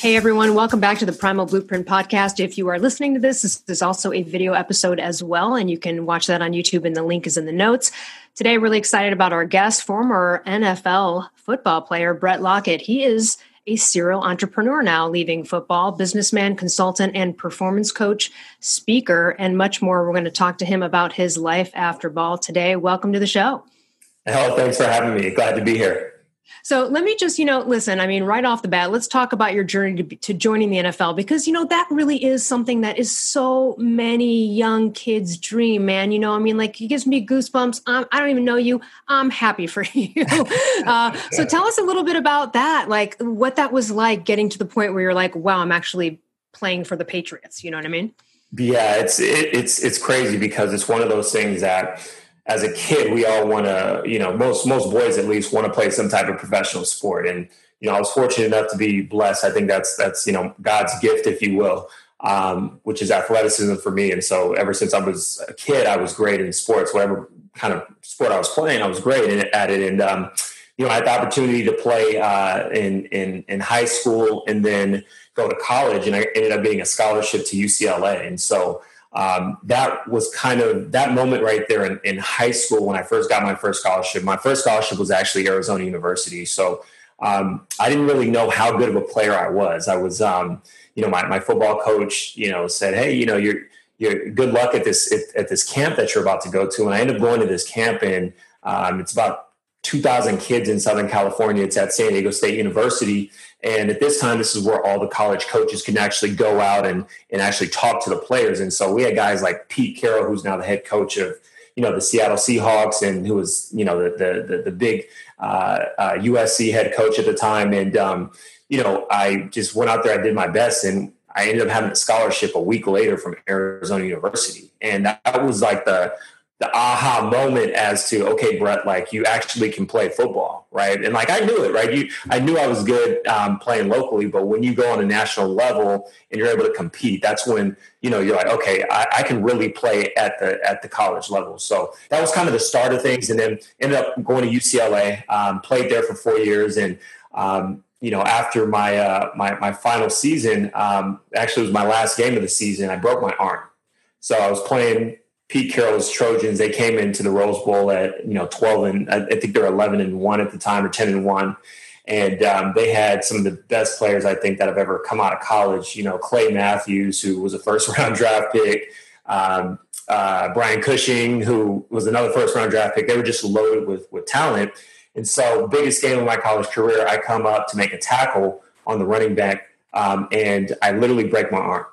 Hey everyone, welcome back to the Primal Blueprint podcast. If you are listening to this, this is also a video episode as well, and you can watch that on YouTube, and the link is in the notes. Today, really excited about our guest, former NFL football player Bret Lockett. He is a serial entrepreneur now, leaving football, businessman, consultant, and performance coach, speaker, and much more. We're going to talk to him about his life after ball today. Welcome to the show. Elle, thanks for having me. Glad to be here. So let me just, you know, listen, I mean, right off the bat, let's talk about your journey to, to, joining the NFL because, you know, that really is something that is so many young kids' dream, man. You know, I mean, like, it gives me goosebumps. Um, I don't even know you. I'm happy for you. uh, so tell us a little bit about that, like what that was like getting to the point where you're like, wow, I'm actually playing for the Patriots. You know what I mean? Yeah, it's, it, it's, it's crazy because it's one of those things that, as a kid, we all want to, you know, most most boys at least want to play some type of professional sport. And you know, I was fortunate enough to be blessed. I think that's that's you know God's gift, if you will, um, which is athleticism for me. And so, ever since I was a kid, I was great in sports. Whatever kind of sport I was playing, I was great at it. And um, you know, I had the opportunity to play uh, in in in high school and then go to college, and I ended up getting a scholarship to UCLA. And so um, that was kind of that moment right there in, in, high school when I first got my first scholarship. My first scholarship was actually Arizona University. So um, I didn't really know how good of a player I was. I was, um, you know, my, my football coach, you know, said, Hey, you know, you're, you're good luck at this, at, at this camp that you're about to go to. And I ended up going to this camp and um, it's about 2,000 kids in Southern California. It's at San Diego State University. And at this time, this is where all the college coaches can actually go out and, and actually talk to the players. And so we had guys like Pete Carroll, who's now the head coach of, you know, the Seattle Seahawks and who was, you know, the, the, the, the big uh, uh, USC head coach at the time. And, um, you know, I just went out there, I did my best and I ended up having a scholarship a week later from Arizona University. And that was like the, the aha moment as to okay bret like you actually can play football right? And like i knew it right? You i knew i was good um, playing locally but when you go on a national level and you're able to compete that's when you know you're like okay I, I, can really play at the at the college level. So that was kind of the start of things and then ended up going to ucla um, played there for four years and um, you know after my uh, my, my final season um, actually was my last game of the season i broke my arm. So i was playing Pete Carroll's Trojans, they came into the Rose Bowl at you know 12 and I think they're 11 and one at the time or 10 and one, and um, they had some of the best players I think that have ever come out of college. You know, Clay Matthews, who was a first round draft pick, um, uh, Brian Cushing, who was another first round draft pick. They were just loaded with with talent. And so, biggest game of my college career, I come up to make a tackle on the running back, um, and I literally break my arm.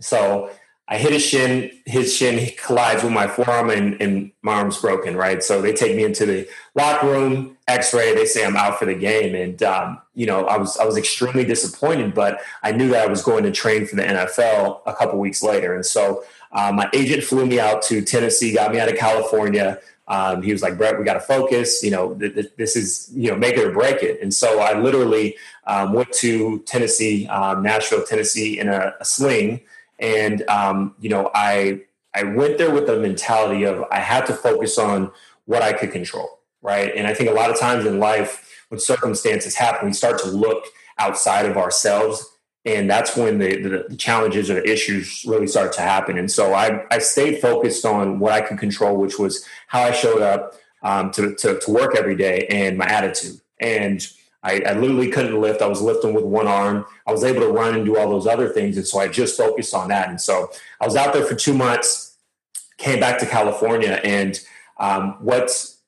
So I hit his shin, his shin he collides with my forearm and, and, my arm's broken, right? So they take me into the locker room, x-ray, they say I'm out for the game. And, um, you know, I was, I was extremely disappointed, but I knew that I was going to train for the NFL a couple weeks later. And so uh, my agent flew me out to Tennessee, got me out of California. Um, he was like, Bret, we got to focus, you know, th- th- this is, you know, make it or break it. And so I literally um, went to Tennessee, um, Nashville, Tennessee in a, a sling, and um, you know, I I went there with the mentality of I had to focus on what I could control, right? And I think a lot of times in life, when circumstances happen, we start to look outside of ourselves, and that's when the, the, the challenges or the issues really start to happen. And so I I stayed focused on what I could control, which was how I showed up um, to, to to work every day and my attitude and I, I, literally couldn't lift. I was lifting with one arm. I was able to run and do all those other things. And so I just focused on that. And so I was out there for two months, came back to California. And um, what's,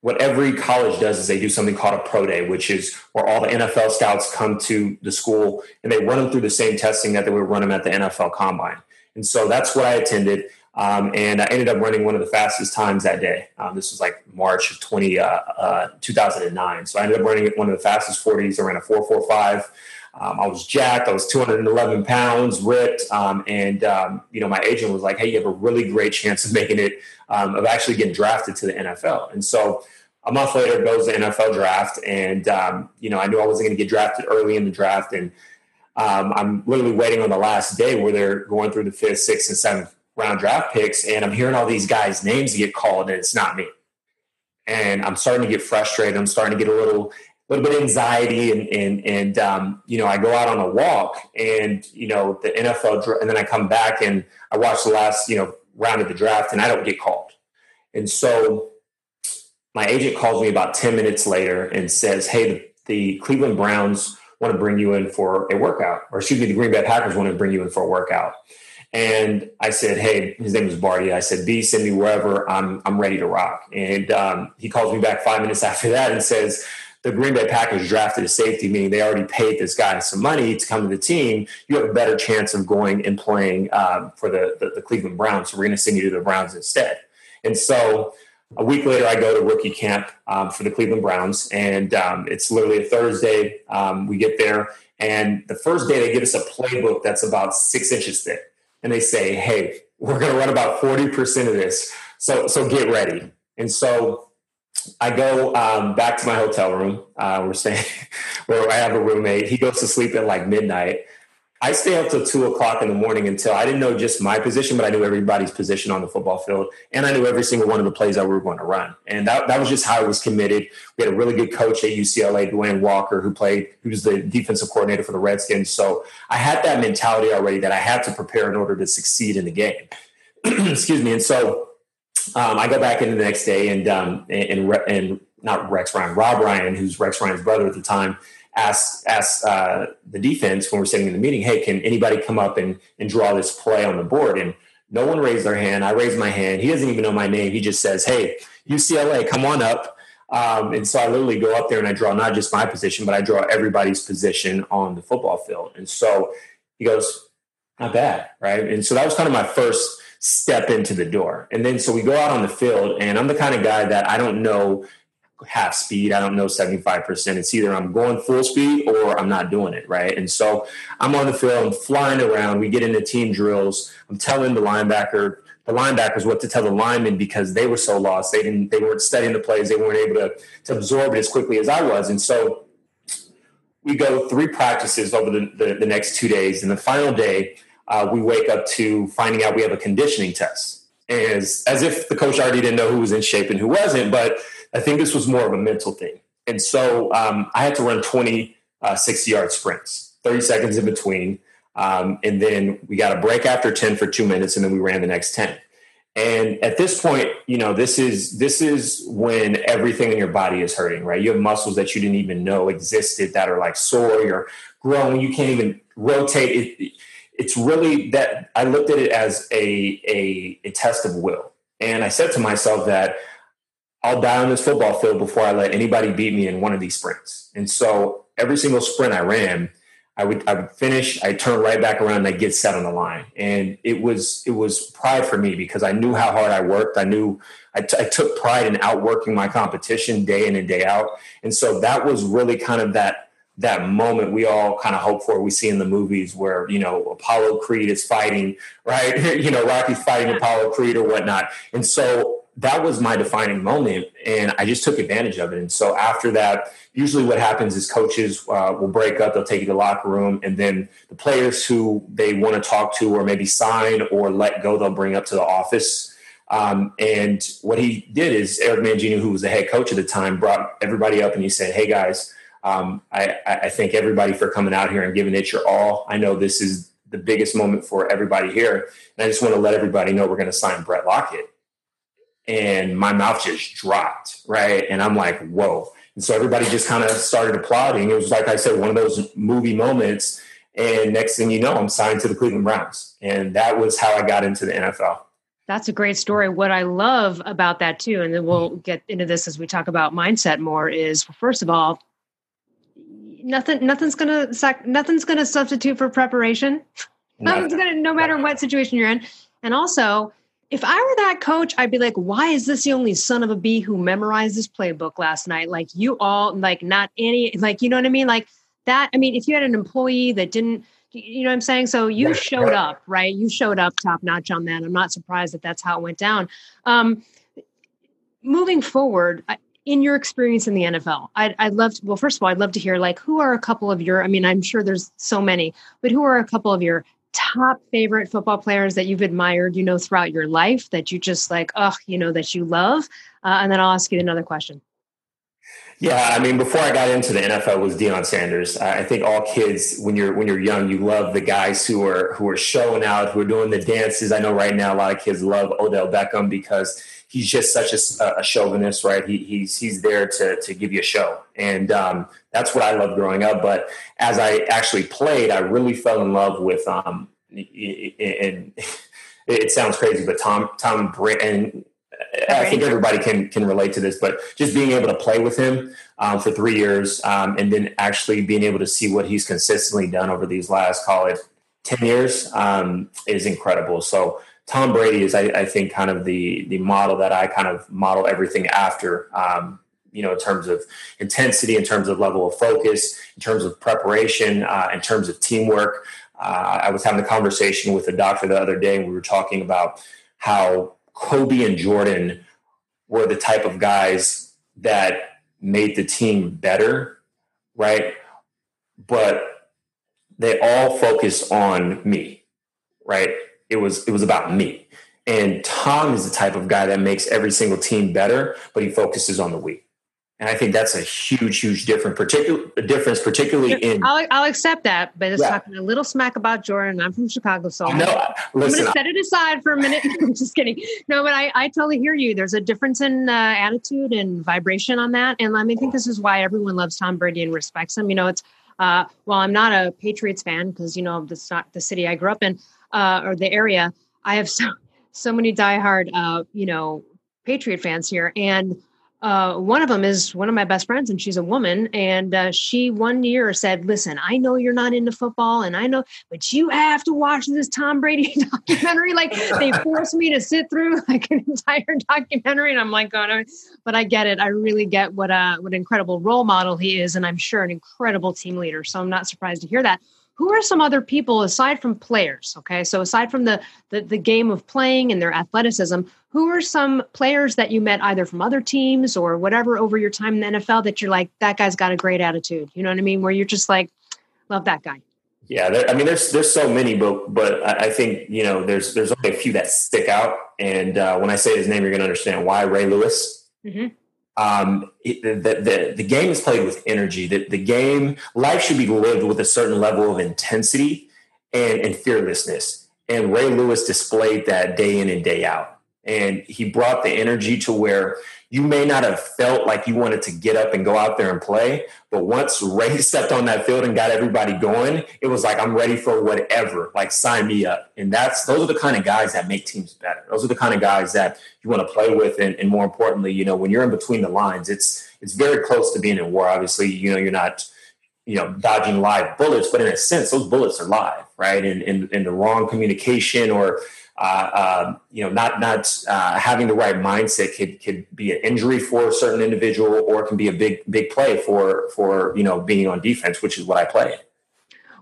what every college does is they do something called a pro day, which is where all the NFL scouts come to the school and they run them through the same testing that they would run them at the NFL combine. And so that's what I attended. Um, and I ended up running one of the fastest times that day. Um, this was like March of 20, uh, uh, 2009. So I ended up running one of the fastest 40s. I ran a 445. Um, I was jacked. I was 211 pounds, ripped. Um, and, um, you know, my agent was like, hey, you have a really great chance of making it, um, of actually getting drafted to the NFL. And so a month later goes the NFL draft, and you know I knew I wasn't going to get drafted early in the draft, and I'm literally waiting on the last day where they're going through the fifth, sixth, and seventh round draft picks, and I'm hearing all these guys' names get called, and it's not me. And I'm starting to get frustrated. I'm starting to get a little, little bit of anxiety, and and and um, you know, I go out on a walk, and you know, the NFL, and then I come back and I watch the last you know round of the draft, and I don't get called. And so, my agent calls me about ten minutes later and says, "Hey, the, the Cleveland Browns." want to bring you in for a workout, or excuse me, the Green Bay Packers want to bring you in for a workout. And I said, "Hey, his name is Barty." I said, "B, send me wherever. I'm I'm ready to rock." And um, he calls me back five minutes after that and says, "The Green Bay Packers drafted a safety, meaning they already paid this guy some money to come to the team. You have a better chance of going and playing um, for the, the the Cleveland Browns. So we're going to send you to the Browns instead." And so a week later, I go to rookie camp um, for the Cleveland Browns, and um, it's literally a Thursday. Um, we get there, and the first day they give us a playbook that's about six inches thick and they say, "Hey, we're going to run about forty percent of this, so so get ready." And so I go um, back to my hotel room. Uh, we're staying where I have a roommate. He goes to sleep at like midnight. I stay up till two o'clock in the morning until I didn't know just my position, but I knew everybody's position on the football field. And I knew every single one of the plays that we were going to run. And that, that was just how I was committed. We had a really good coach at UCLA, DeWayne Walker, who played, who was the defensive coordinator for the Redskins. So I had that mentality already that I had to prepare in order to succeed in the game. Excuse me. And so um, I go back in the next day and, um, and, and, and not Rex Ryan, Rob Ryan, who's Rex Ryan's brother at the time, ask ask uh, the defense when we're sitting in the meeting, hey, can anybody come up and and draw this play on the board? And no one raised their hand. I raise my hand. He doesn't even know my name. He just says, hey, UCLA, come on up. Um, and so I literally go up there and I draw not just my position, but I draw everybody's position on the football field. And so he goes, not bad, right? And so that was kind of my first step into the door. And then so we go out on the field, and I'm the kind of guy that I don't know half speed. I don't know 75%. It's either I'm going full speed or I'm not doing it, right? And so I'm on the field, I'm flying around. We get into team drills. I'm telling the linebacker, the linebackers what to tell the linemen because they were so lost. They didn't they weren't studying the plays, they weren't able to, to absorb it as quickly as I was. And so we go three practices over the, the, the next two days. And the final day, uh, we wake up to finding out we have a conditioning test. As, as if the coach already didn't know who was in shape and who wasn't, but I think this was more of a mental thing. And so um, I had to run 20 uh, 60 yard sprints, 30 seconds in between. Um, and then we got a break after 10 for two minutes, and then we ran the next 10. And at this point, you know, this is this is when everything in your body is hurting, right? You have muscles that you didn't even know existed that are like sore, you're growing, you can't even rotate. It, it's really that I looked at it as a, a, a test of will. And I said to myself that I'll die on this football field before I let anybody beat me in one of these sprints. And so every single sprint I ran, I would I would finish, I'd turn right back around and I'd get set on the line. And it was it was pride for me because I knew how hard I worked. I knew I, t- I took pride in outworking my competition day in and day out. And so that was really kind of that that moment we all kind of hope for we see in the movies where you know apollo creed is fighting right you know rocky's fighting apollo creed or whatnot and so that was my defining moment and i just took advantage of it. And so after that usually what happens is coaches uh, will break up they'll take you to the locker room and then the players who they want to talk to or maybe sign or let go they'll bring up to the office. Um, and what he did is eric mangini who was the head coach at the time brought everybody up and he said hey guys um, I, I thank everybody for coming out here and giving it your all. I know this is the biggest moment for everybody here and i just want to let everybody know we're going to sign bret lockett and my mouth just dropped, right? And I'm like, whoa. And so everybody just kind of started applauding. It was like I said, one of those movie moments. And next thing you know, I'm signed to the Cleveland Browns. And that was how I got into the NFL. That's a great story. What I love about that too, and then we'll mm-hmm. get into this as we talk about mindset more, is first of all, nothing nothing's gonna nothing's gonna substitute for preparation. Nothing's gonna no matter what situation you're in. And also if I were that coach, I'd be like, why is this the only son of a bee who memorized this playbook last night? Like you all, like not any, like, you know what I mean? Like that. I mean, if you had an employee that didn't, you know what I'm saying? So you showed up, right? You showed up top notch on that. I'm not surprised that that's how it went down. Um, moving forward, in your experience in the NFL, I'd, I'd love to, well, first of all, I'd love to hear like who are a couple of your, I mean, I'm sure there's so many, but who are a couple of your top favorite football players that you've admired, you know, throughout your life that you just like, oh, you know, that you love? Uh, and then I'll ask you another question. Yeah, I mean, before I got into the NFL was Deion Sanders. I think all kids, when you're when you're young, you love the guys who are who are showing out, who are doing the dances. I know right now a lot of kids love Odell Beckham because he's just such a, a chauvinist, right? He, he's he's there to to give you a show, and um, that's what I loved growing up. But as I actually played, I really fell in love with um, and it sounds crazy, but Tom Tom and I think everybody can can relate to this, but just being able to play with him um, for three years, um, and then actually being able to see what he's consistently done over these last, call it, ten years, um, is incredible. So Tom Brady is, I, I, think, kind of the the model that I kind of model everything after. Um, you know, in terms of intensity, in terms of level of focus, in terms of preparation, uh, in terms of teamwork. Uh, I was having a conversation with a doctor the other day, and we were talking about how Kobe and Jordan were the type of guys that made the team better, right? But they all focused on me, right? It was it was about me. And Tom is the type of guy that makes every single team better, but he focuses on the we. And I think that's a huge, huge difference, particular difference, particularly in. I'll, I'll accept that, but it's yeah. talking a little smack about Jordan. I'm from Chicago, so no, I'm going to set it aside for a minute. I'm just kidding. No, but I, I totally hear you. There's a difference in uh, attitude and vibration on that, and I mean, I think this is why everyone loves Tom Brady and respects him. You know, it's uh, well, I'm not a Patriots fan because you know that's not the city I grew up in uh, or the area. I have so so many diehard, uh, you know, Patriot fans here, and uh, one of them is one of my best friends, and she's a woman. And uh, she one year said, "Listen, I know you're not into football, and I know, but you have to watch this Tom Brady documentary." like they forced me to sit through like an entire documentary, and I'm like, "Oh no!" But I get it. I really get what a uh, what an incredible role model he is, and I'm sure an incredible team leader. So I'm not surprised to hear that who are some other people aside from players okay? So aside from the, the, the game of playing and their athleticism who are some players that you met either from other teams or whatever over your time in the nfl that you're like that guy's got a great attitude you know what i mean? Where you're just like love that guy. Yeah there, i mean there's there's so many but but i think you know there's there's only a few that stick out and uh, when i say his name you're going to understand why ray lewis mm-hmm um, it, the, the, the game is played with energy. The, the game, life should be lived with a certain level of intensity and, and fearlessness. And Ray Lewis displayed that day in and day out. And he brought the energy to where you may not have felt like you wanted to get up and go out there and play, but once Ray stepped on that field and got everybody going, it was like I'm ready for whatever. Like sign me up. And that's those are the kind of guys that make teams better. Those are the kind of guys that you want to play with. And, and more importantly, you know, when you're in between the lines, it's it's very close to being in war. Obviously, you know, you're not you know dodging live bullets, but in a sense, those bullets are live, right? And in, in the wrong communication or uh, um, you know, not not uh, having the right mindset could could be an injury for a certain individual, or it can be a big big play for for you know being on defense, which is what I play.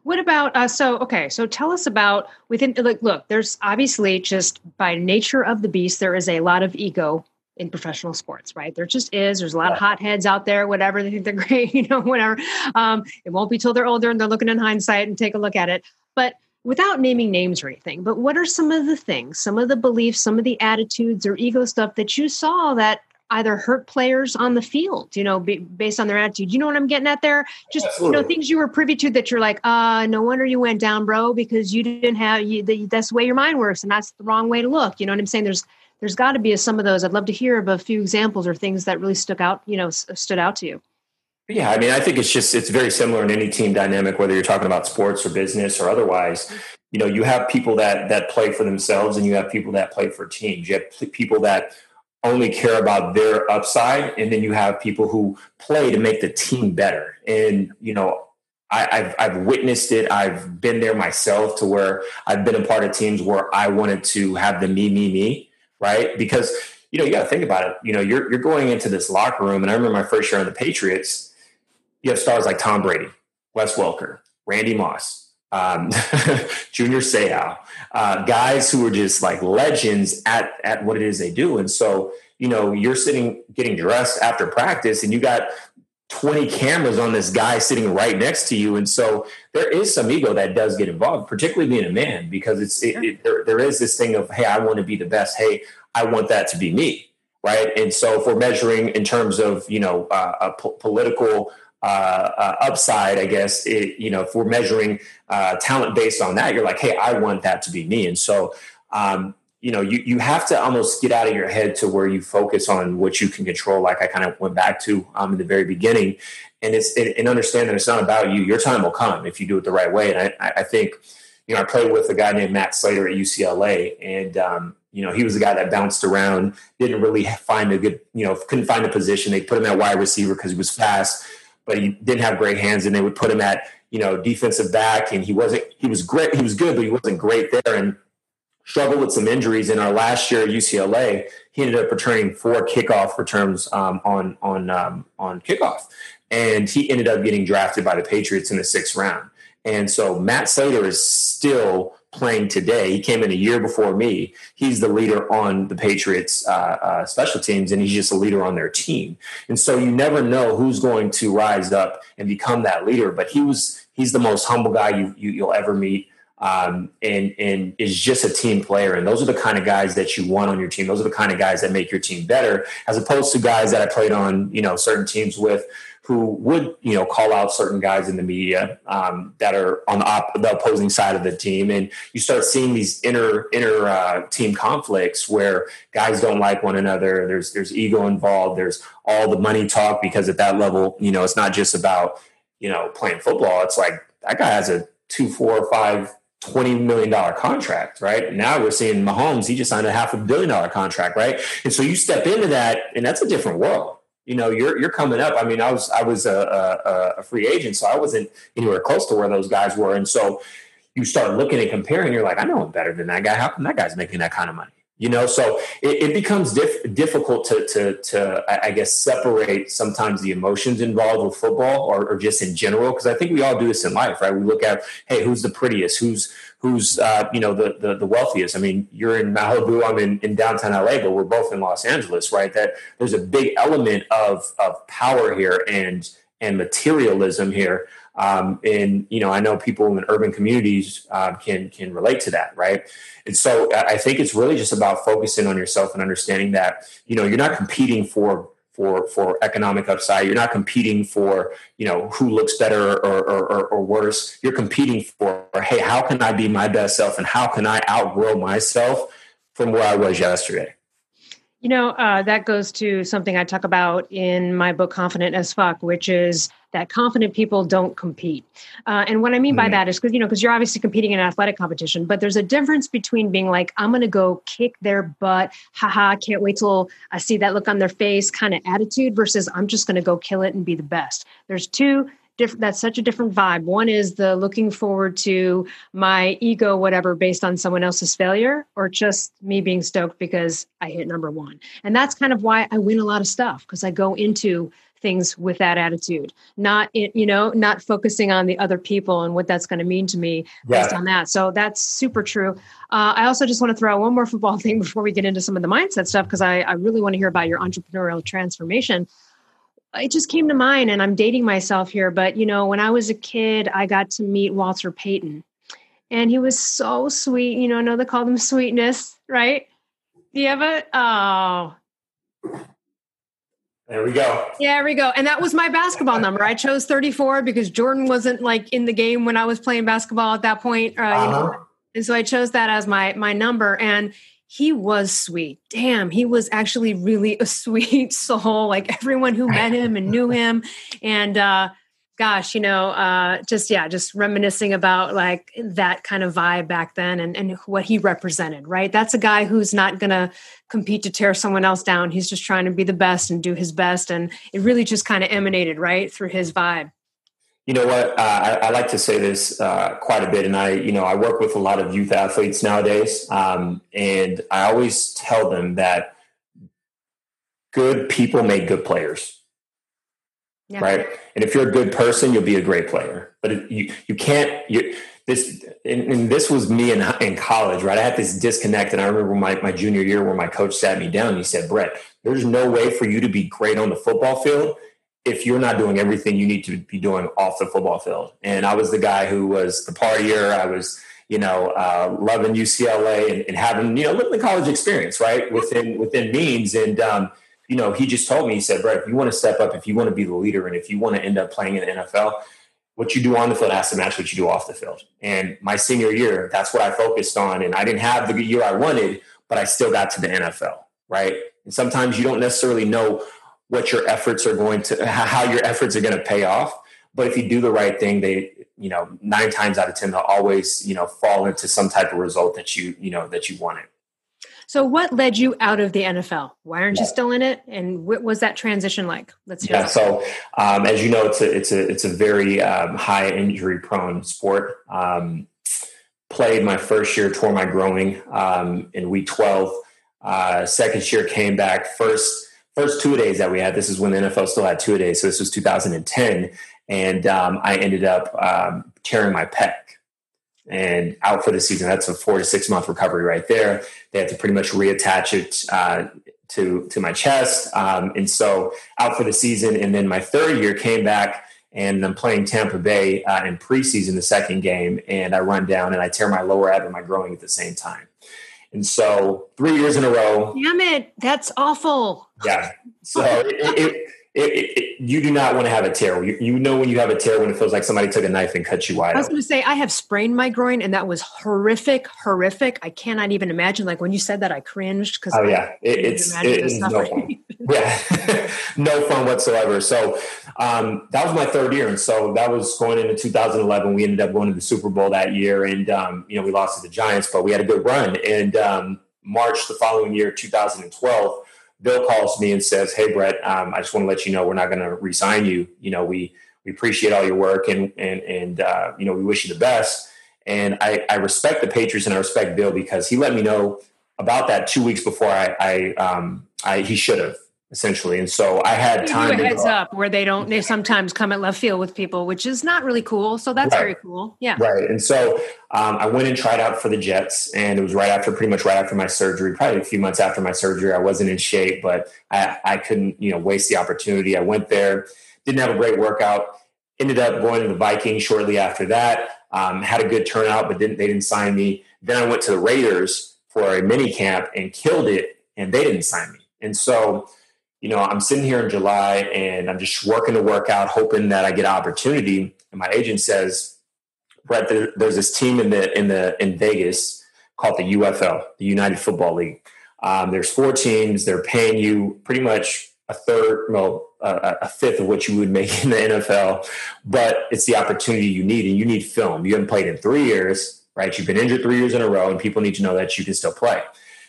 What about uh, so okay? So tell us about within like look. There's obviously just by nature of the beast, there is a lot of ego in professional sports, right? There just is. There's a lot yeah. of hotheads out there, whatever they think they're great, you know, whatever. Um, it won't be till they're older and they're looking in hindsight and take a look at it. But without naming names or anything, but what are some of the things, some of the beliefs, some of the attitudes or ego stuff that you saw that either hurt players on the field, you know, be, based on their attitude. You know what I'm getting at there? Just, Absolutely. you know, things you were privy to that you're like, uh, no wonder you went down, bro, because you didn't have, you, the, that's the way your mind works. And that's the wrong way to look. You know what I'm saying? There's, there's got to be some of those. I'd love to hear of a few examples or things that really stuck out, you know, stood out to you. Yeah, I mean, I think it's just it's very similar in any team dynamic, whether you're talking about sports or business or otherwise. You know, you have people that that play for themselves, and you have people that play for teams. You have people that only care about their upside, and then you have people who play to make the team better. And you know, I, have I've witnessed it. I've been there myself to where I've been a part of teams where I wanted to have the me, me, me, right? Because you know, you got to think about it. You know, you're you're going into this locker room, and I remember my first year on the Patriots you have stars like Tom Brady, Wes Welker, Randy Moss, um, Junior Seau, uh, guys who are just like legends at at what it is they do. And so you know, you're sitting getting dressed after practice and you got 20 cameras on this guy sitting right next to you. And so there is some ego that does get involved, particularly being a man, because it's, it, it, there, there is this thing of, hey, I want to be the best. Hey, I want that to be me. Right. And so if we're measuring in terms of, you know, uh, a po- political uh, uh, upside, I guess, it, you know, if we're measuring uh, talent based on that, you're like, hey, I want that to be me. And so, um, you know, you, you have to almost get out of your head to where you focus on what you can control. Like I kind of went back to um, in the very beginning and it's, and understand that it's not about you. Your time will come if you do it the right way. And I, I think, you know, I played with a guy named Matt Slater at UCLA and, um, you know, he was a guy that bounced around, didn't really find a good, you know, couldn't find a position. They put him at wide receiver because he was fast, but he didn't have great hands and they would put him at, you know, defensive back and he wasn't, he was great. He was good, but he wasn't great there. And, struggled with some injuries in our last year at UCLA. He ended up returning four kickoff returns um, on on um, on kickoff, and he ended up getting drafted by the Patriots in the sixth round. And so Matt Slater is still playing today. He came in a year before me. He's the leader on the Patriots uh, uh, special teams, and he's just a leader on their team. And so you never know who's going to rise up and become that leader. But he was he's the most humble guy you, you you'll ever meet um, and and is just a team player. And those are the kind of guys that you want on your team. Those are the kind of guys that make your team better, as opposed to guys that I played on you know certain teams with who would you know call out certain guys in the media um, that are on the, op- the, opposing side of the team, and you start seeing these inner inner uh, team conflicts where guys don't like one another. There's there's ego involved. There's all the money talk because at that level, you know, it's not just about you know playing football. It's like that guy has a two, four, five $20 million contract, right? Now we're seeing Mahomes, he just signed a half a billion dollar contract, right? And so you step into that and that's a different world. You know, you're, you're coming up. I mean, I was, I was a, a, a free agent, so I wasn't anywhere close to where those guys were. And so you start looking and comparing, you're like, I know I'm better than that guy. How come that guy's making that kind of money? you know so it, it becomes diff- difficult to, to, to i guess separate sometimes the emotions involved with football or, or just in general because i think we all do this in life right we look at hey who's the prettiest who's who's uh, you know the, the, the wealthiest. I mean you're in malibu i'm in, in downtown la but we're both in los angeles right? That there's a big element of of power here and and materialism here. Um, and you know, I know people in urban communities uh, can can relate to that, right? And so I think it's really just about focusing on yourself and understanding that you know you're not competing for for for economic upside. You're not competing for you know who looks better or, or, or, or worse. You're competing for hey, how can I be my best self and how can I outgrow myself from where I was yesterday? You know, uh, that goes to something I talk about in my book, Confident as Fuck, which is that confident people don't compete. Uh, and what I mean mm. by that is because, you know, because you're obviously competing in an athletic competition, but there's a difference between being like, I'm going to go kick their butt, haha, can't wait till I see that look on their face kind of attitude versus I'm just going to go kill it and be the best. There's two different that's such a different vibe one is the looking forward to my ego whatever based on someone else's failure or just me being stoked because i hit number one and that's kind of why i win a lot of stuff because i go into things with that attitude not you know not focusing on the other people and what that's going to mean to me based on that. So that's super true. Uh, i also just want to throw out one more football thing before we get into some of the mindset stuff because I, I really want to hear about your entrepreneurial transformation. It just came to mind and I'm dating myself here, but you know, when I was a kid, I got to meet Walter Payton. And he was so sweet. You know, I know they call him sweetness, right? Do you have a, oh, there we go. Yeah, there we go. And that was my basketball number. I chose 34 because Jordan wasn't like in the game when I was playing basketball at that point. Uh, uh-huh. you know? Uh-huh. And so I chose that as my my number. And he was sweet. Damn, he was actually really a sweet soul. Like everyone who met him and knew him. And uh gosh, you know, uh just yeah, just reminiscing about like that kind of vibe back then and, and what he represented, right? That's a guy who's not gonna compete to tear someone else down. He's just trying to be the best and do his best. And it really just kind of emanated, right, through his vibe. You know what? Uh, I, I, like to say this uh, quite a bit, and I, you know, I work with a lot of youth athletes nowadays, um, and I always tell them that good people make good players, yeah. right? And if you're a good person, you'll be a great player. But it, you, you can't. You, this and, and, this was me in, in college, right? I had this disconnect, and I remember my my junior year where my coach sat me down. and He said, "Bret, there's no way for you to be great on the football field if you're not doing everything you need to be doing off the football field. And I was the guy who was the partier. I was, you know, uh, loving UCLA and, and, having, you know, living the college experience, right, within within means. And um, you know, he just told me, he said, Bret, if you want to step up, if you want to be the leader, and if you want to end up playing in the NFL, what you do on the field has to match what you do off the field. And my senior year, that's what I focused on. And I didn't have the year I wanted, but I still got to the NFL, right? And sometimes you don't necessarily know what your efforts are going to, how your efforts are going to pay off. But if you do the right thing, they, you know, nine times out of 10, they'll always, you know, fall into some type of result that you, you know, that you wanted. So, what led you out of the NFL? Why aren't yeah. you still in it? And what was that transition like? Let's hear. Yeah. That. So, um, as you know, it's a it's a it's a very um, high injury prone sport. Um, played my first year, tore my groin um, in week twelve. Uh, second year came back first first two days that we had. This is when the NFL still had two days. So this was 2010, and um, I ended up um, tearing my pec and out for the season. That's a four to six month recovery right there. They had to pretty much reattach it uh, to to my chest, um, and so out for the season. And then my third year came back, and I'm playing Tampa Bay uh, in preseason, the second game, and I run down and I tear my lower ab and my groin at the same time. And so three years in a row. Damn it, that's awful. Yeah. So it, it, it, it, you do not want to have a tear. You, you, know when you have a tear when it feels like somebody took a knife and cut you wide. I was going to say I have sprained my groin, and that was horrific, horrific. I cannot even imagine. Like when you said that, I cringed because oh yeah, it, it's it's no fun. yeah, no fun whatsoever. So um, that was my third year, and so that was going into 2011. We ended up going to the Super Bowl that year, and um, you know we lost to the Giants, but we had a good run. And um, March the following year, 2012 Bill calls me and says, "Hey, Bret, um, I just want to let you know we're not going to resign you. You know, we we appreciate all your work and and and uh, you know we wish you the best. And I, I respect the Patriots and I respect Bill because he let me know about that two weeks before I, I, um, I he should have essentially. And so I had time. to heads up where they don't. They sometimes come at left field with people, which is not really cool. So that's right. very cool. Yeah. Right. And so um, I went and tried out for the Jets, and it was right after, pretty much right after my surgery, probably a few months after my surgery. I wasn't in shape, but I, I couldn't, you know, waste the opportunity. I went there, didn't have a great workout. Ended up going to the Vikings shortly after that. Um, had a good turnout, but didn't they didn't sign me. Then I went to the Raiders for a mini camp and killed it, and they didn't sign me. And so you know, I'm sitting here in July and I'm just working to work out, hoping that I get an opportunity. And my agent says, Bret, there, there's this team in the in the in Vegas called the UFL, the United Football League. Um, there's four teams. They're paying you pretty much a third, well, a, a, fifth of what you would make in the NFL, but it's the opportunity you need, and you need film. You haven't played in three years, right? You've been injured three years in a row, and people need to know that you can still play.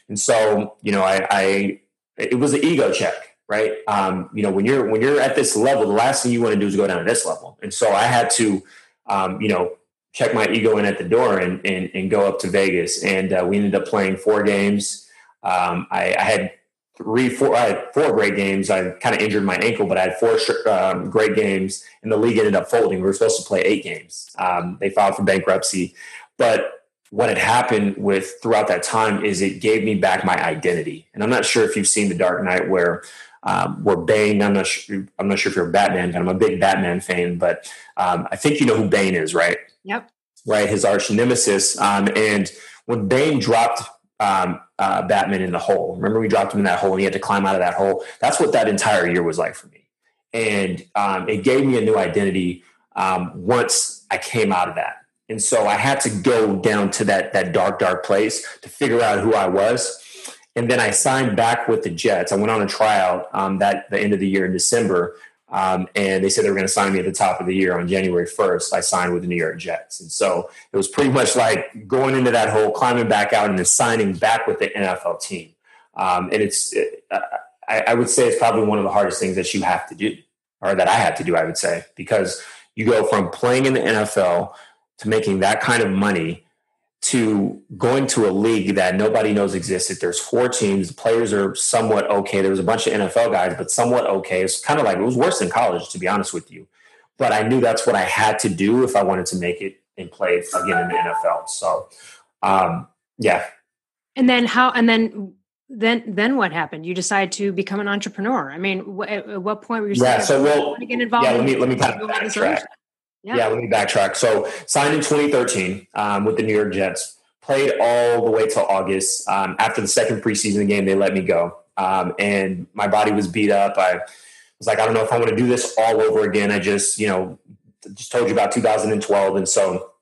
And so, you know, I, I it was an ego check right? Um, you know, when you're when you're at this level, the last thing you want to do is go down to this level. And so I had to, um, you know, check my ego in at the door and and, and go up to Vegas. And uh, we ended up playing four games. Um, I, I, had three, four, I had four great games. I kind of injured my ankle, but I had four um, great games, and the league ended up folding. We were supposed to play eight games. Um, they filed for bankruptcy, but what had happened with throughout that time is it gave me back my identity. And I'm not sure if you've seen The Dark Knight, where um, where Bane. I'm not sure. I'm not sure if you're a Batman fan. I'm a big Batman fan, but um, I think you know who Bane is, right? Yep. Right, his arch nemesis. Um, and when Bane dropped um, uh, Batman in the hole, remember we dropped him in that hole, and he had to climb out of that hole. That's what that entire year was like for me, and um, it gave me a new identity um, once I came out of that. And so I had to go down to that that dark, dark place to figure out who I was and then I signed back with the Jets. I went on a tryout um, that the end of the year in December, um, and they said they were going to sign me at the top of the year on January 1st. I signed with the New York Jets, and so it was pretty much like going into that hole, climbing back out, and then signing back with the NFL team. Um, and it's, it, I, I would say, it's probably one of the hardest things that you have to do, or that I had to do. I would say because you go from playing in the NFL to making that kind of money to going to a league that nobody knows existed. There's four teams. The players are somewhat okay. There was a bunch of NFL guys, but somewhat okay. It's kind of like it was worse than college, to be honest with you. But I knew that's what I had to do if I wanted to make it and play again in the NFL. So, um, yeah. And then how? And then then then what happened? You decide to become an entrepreneur. I mean, wh- at what point were you? Yeah. So well, to get involved? Yeah. Let me let me kind of backtrack. Yeah. yeah. Let me backtrack. So signed in 2013 um, with the New York Jets. Played all the way till August. Um, after the second preseason game, they let me go, um, and my body was beat up. I was like, I don't know if I want to do this all over again. I just, you know, just told you about 2012, and so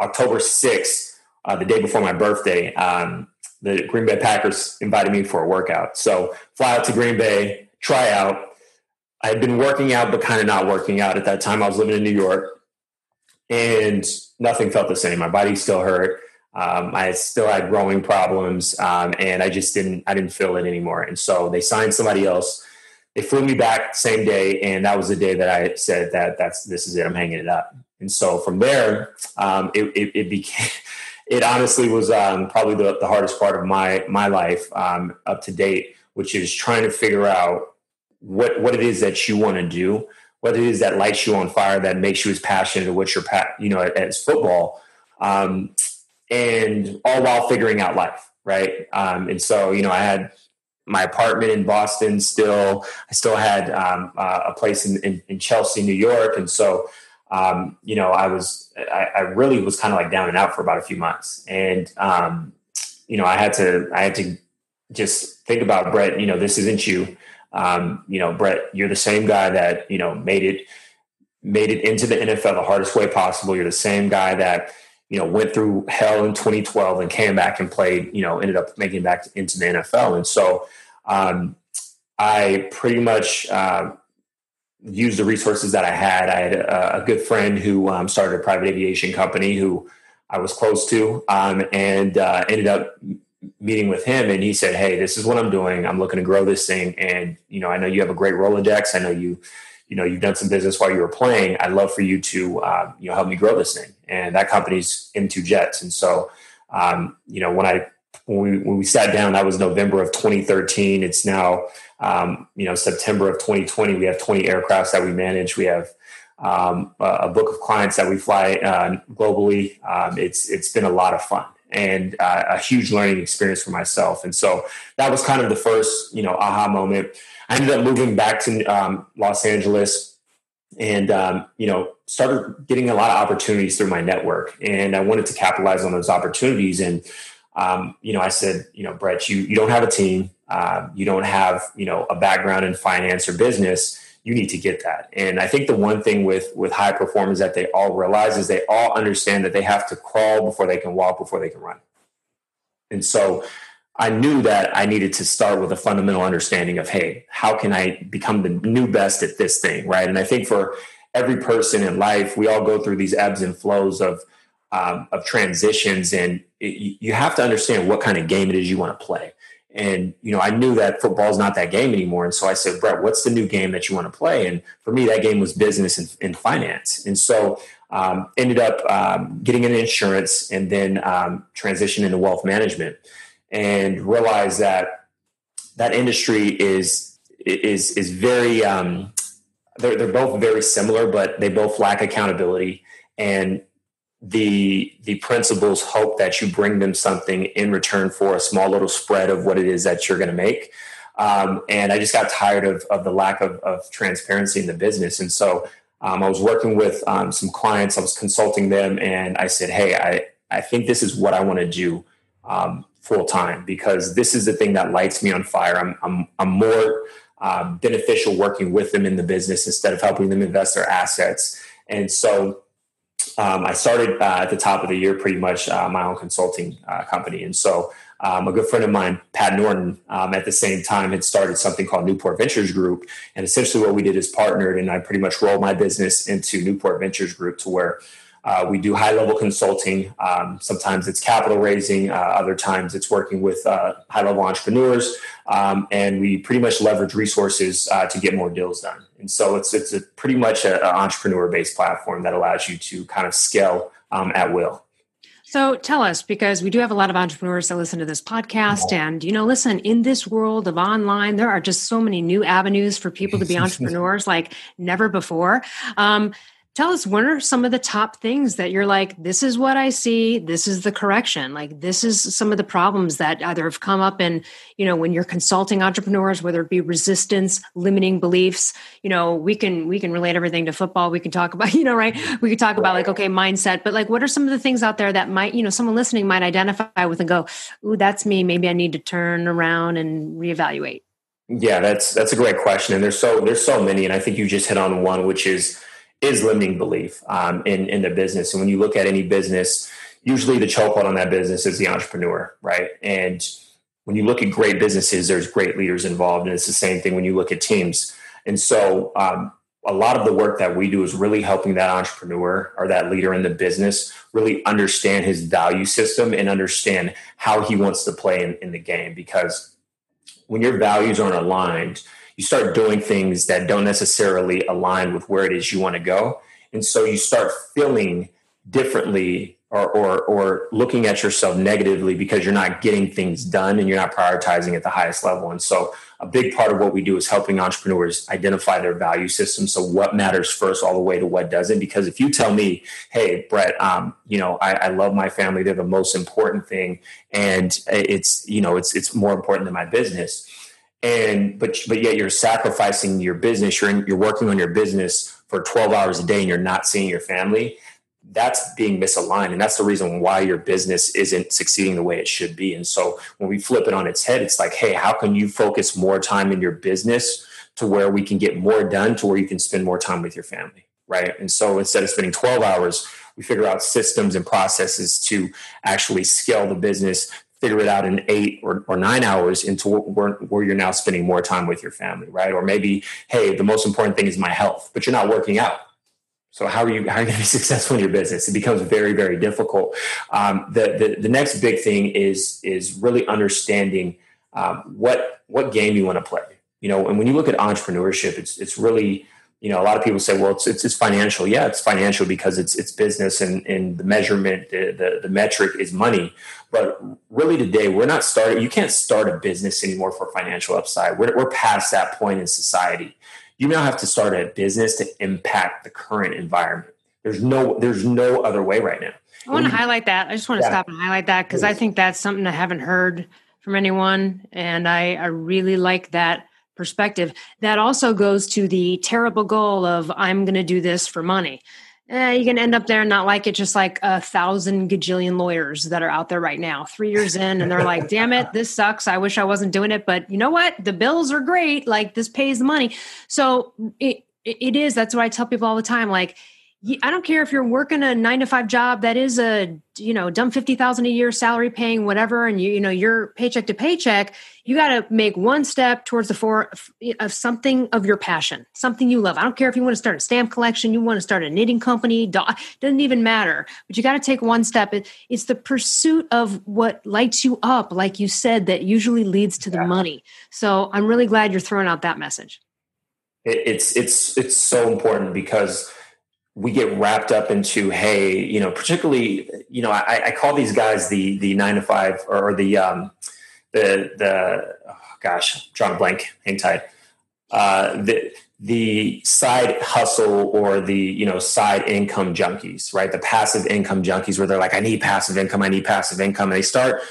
October 6th, uh, the day before my birthday, um, the Green Bay Packers invited me for a workout. So fly out to Green Bay, try out. I had been working out, but kind of not working out at that time. I was living in New York, and nothing felt the same. My body still hurt. Um, I still had growing problems, um, and I just didn't. I didn't feel it anymore. And so they signed somebody else. They flew me back same day, and that was the day that I said that that's this is it. I'm hanging it up. And so from there, um, it, it, it became it honestly was um, probably the, the, hardest part of my my life um, up to date, which is trying to figure out what what it is that you want to do, what it is that lights you on fire, that makes you as passionate as what you're you know as football, um, and all while figuring out life, right? Um, and so you know, I had my apartment in Boston still. I still had um, uh, a place in, in, in Chelsea, New York, and so um, you know, I was, I, I really was kind of like down and out for about a few months. And, um, you know, I had to, I had to just think about Bret, you know, this isn't you. Um, you know, Bret, you're the same guy that, you know, made it, made it into the NFL the hardest way possible. You're the same guy that, you know, went through hell in 2012 and came back and played, you know, ended up making it back into the NFL. And so, um, I pretty much, uh, use the resources that I had. I had a, a good friend who um, started a private aviation company who I was close to, um, and uh, ended up meeting with him. And he said, "Hey, this is what I'm doing. I'm looking to grow this thing. And you know, I know you have a great Rolodex. I know you." You know, you've done some business while you were playing. I'd love for you to, uh, you know, help me grow this thing. And that company's M2 Jets. And so, um, you know, when I when we, when we sat down, that was November of 2013. It's now um, you know, September of 2020, we have 20 aircrafts that we manage. We have um, a book of clients that we fly uh, globally. Um, it's it's been a lot of fun and uh, a huge learning experience for myself. And so that was kind of the first, you know, aha moment. I ended up moving back to um, Los Angeles and um, you know started getting a lot of opportunities through my network and i wanted to capitalize on those opportunities and um, you know i said you know bret you, you don't have a team um, you don't have you know a background in finance or business you need to get that. And i think the one thing with with high performers that they all realize is they all understand that they have to crawl before they can walk before they can run. And so i knew that i needed to start with a fundamental understanding of hey how can i become the new best at this thing right? And i think for every person in life we all go through these ebbs and flows of um, of transitions and it, you have to understand what kind of game it is you want to play and, you know, I knew that football is not that game anymore. And so I said, Bret, what's the new game that you want to play? And for me, that game was business and, and finance. And so um, ended up um, getting into insurance and then um, transition into wealth management and realized that that industry is, is, is very, um, they're, they're both very similar, but they both lack accountability. And the the principals hope that you bring them something in return for a small little spread of what it is that you're going to make. Um, and I just got tired of, of the lack of, of transparency in the business. And so um, I was working with um, some clients, I was consulting them, and I said, Hey, I, I think this is what I want to do um, full time because this is the thing that lights me on fire. I'm, I'm, I'm more uh, beneficial working with them in the business instead of helping them invest their assets. And so um, I started uh, at the top of the year pretty much uh, my own consulting uh, company. And so um, a good friend of mine, Pat Norton, um, at the same time had started something called Newport Ventures Group. And essentially what we did is partnered, and I pretty much rolled my business into Newport Ventures Group to where uh, we do high level consulting. Um, sometimes it's capital raising, uh, other times it's working with uh, high level entrepreneurs, um, and we pretty much leverage resources to get more deals done. And so it's it's a pretty much an entrepreneur based platform that allows you to kind of scale um, at will. So tell us, because we do have a lot of entrepreneurs that listen to this podcast. And, you know, listen, in this world of online, there are just so many new avenues for people to be entrepreneurs like never before. Um, tell us what are some of the top things that you're like this is what i see. This is the correction. Like this is some of the problems that either have come up in you know when you're consulting entrepreneurs whether it be resistance limiting beliefs. You know we can we can relate everything to football. We can talk about you know right? We could talk about like okay mindset. But like what are some of the things out there that might you know someone listening might identify with and go ooh that's me. Maybe i need to turn around and reevaluate. Yeah that's that's a great question. And there's so there's so many. And i think you just hit on one which is is limiting belief um, in in the business. And when you look at any business, usually the chokehold on that business is the entrepreneur, right? And when you look at great businesses, there's great leaders involved, and it's the same thing when you look at teams. And so, um, a lot of the work that we do is really helping that entrepreneur or that leader in the business really understand his value system and understand how he wants to play in, in the game. Because when your values aren't aligned, you start doing things that don't necessarily align with where it is you want to go. And so you start feeling differently or, or, or looking at yourself negatively because you're not getting things done and you're not prioritizing at the highest level. And so a big part of what we do is helping entrepreneurs identify their value system. So what matters first all the way to what doesn't. Because if you tell me, hey, Bret, um, you know, I, I love my family, they're the most important thing. And it's, you know, it's, it's more important than my business and but but yet you're sacrificing your business. You're in, you're working on your business for 12 hours a day and you're not seeing your family. That's being misaligned. And that's the reason why your business isn't succeeding the way it should be. And so when we flip it on its head it's like hey how can you focus more time in your business to where we can get more done to where you can spend more time with your family right? And so instead of spending 12 hours we figure out systems and processes to actually scale the business figure it out in eight or, or nine hours into where, where you're now spending more time with your family, right? Or maybe, hey, the most important thing is my health, but you're not working out. So how are you how are you going to be successful in your business? It becomes very very difficult. Um, the, the the next big thing is is really understanding um, what what game you want to play. You know, and when you look at entrepreneurship, it's it's really you know, a lot of people say, well, it's, it's, it's, financial. Yeah, it's financial because it's, it's business and, and the measurement, the, the, the metric is money. But really today, we're not starting, you can't start a business anymore for financial upside. We're, we're past that point in society. You now have to start a business to impact the current environment. There's no, there's no other way right now. I want to highlight that. I just want to yeah. stop and highlight that because I think that's something I haven't heard from anyone. And I, I really like that perspective. That also goes to the terrible goal of I'm going to do this for money. Eh, you can end up there and not like it, just like a thousand gajillion lawyers that are out there right now, three years in, and they're like, damn it, this sucks. I wish I wasn't doing it. But you know what? The bills are great. Like, this pays the money. So it, it is. That's what I tell people all the time. Like, I don't care if you're working a nine to five job that is a you know dumb fifty thousand a year salary paying whatever, and you you know you're paycheck to paycheck. You got to make one step towards the four of something of your passion, something you love. I don't care if you want to start a stamp collection, you want to start a knitting company. Doesn't even matter. But you got to take one step. It's the pursuit of what lights you up, like you said, that usually leads to the yeah. money. So I'm really glad you're throwing out that message. It's it's it's so important because we get wrapped up into hey you know particularly you know i, I call these guys the the nine to five or the um the the oh gosh a blank hang tight. Uh the the side hustle or the you know side income junkies right? The passive income junkies where they're like i need passive income i need passive income. And they start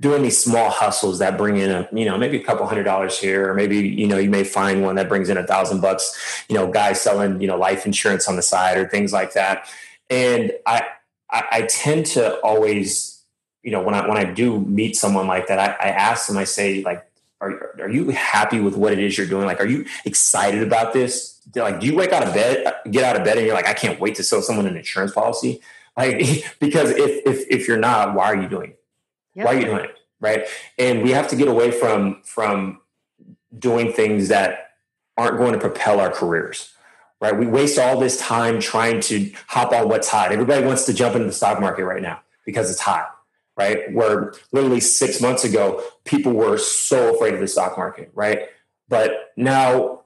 doing these small hustles that bring in a you know maybe a couple hundred dollars here or maybe you know you may find one that brings in a thousand bucks you know guys selling you know life insurance on the side or things like that. And i i, I tend to always you know when i when i do meet someone like that i, I ask them i say like are, are you happy with what it is you're doing? Like are you excited about this? They're like do you wake out of bed get out of bed and you're like i can't wait to sell someone an insurance policy like because if if if you're not why are you doing it? Yep. Why are you doing it? Right. And we have to get away from from doing things that aren't going to propel our careers. Right. We waste all this time trying to hop on what's hot. Everybody wants to jump into the stock market right now because it's hot. Right. Where literally six months ago, people were so afraid of the stock market. Right. But now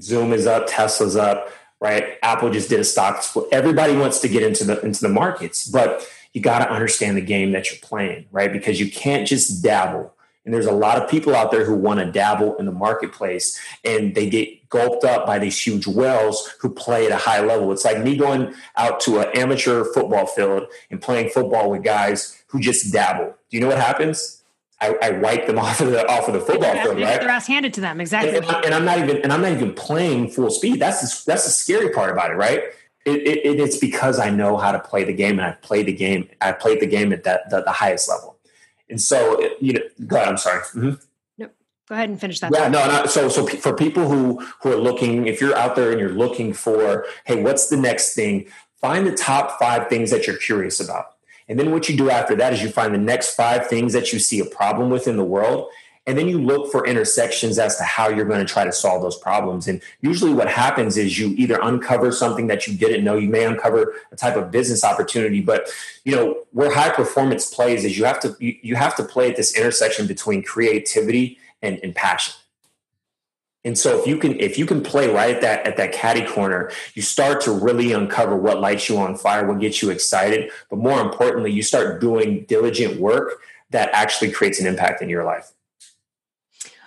Zoom is up, Tesla's up, right? Apple just did a stock split. Everybody wants to get into the into the markets, but you got to understand the game that you're playing, right? Because you can't just dabble And there's a lot of people out there who want to dabble in the marketplace and they get gulped up by these huge whales who play at a high level. It's like me going out to an amateur football field and playing football with guys who just dabble. Do you know what happens? I, I wipe them off of the off of the football field, right? Their ass handed to them, exactly. And, and, I'm not even and I'm not even playing full speed. That's the, that's the scary part about it, right? It, it, it's because I know how to play the game, and I play the game. I played the game at that the, the highest level, and so you know. Go ahead. I'm sorry. Mm-hmm. Nope. Go ahead and finish that. Yeah, no, no. So, so for people who who are looking, if you're out there and you're looking for, hey, what's the next thing? Find the top five things that you're curious about and then what you do after that is you find the next five things that you see a problem with in the world. And then you look for intersections as to how you're going to try to solve those problems. And usually what happens is you either uncover something that you didn't know. You may uncover a type of business opportunity, but you know, where high performance plays is you have to you, you have to play at this intersection between creativity and, and passion. And so if you can if you can play right at that at that caddy corner, you start to really uncover what lights you on fire, what gets you excited, but more importantly, you start doing diligent work that actually creates an impact in your life.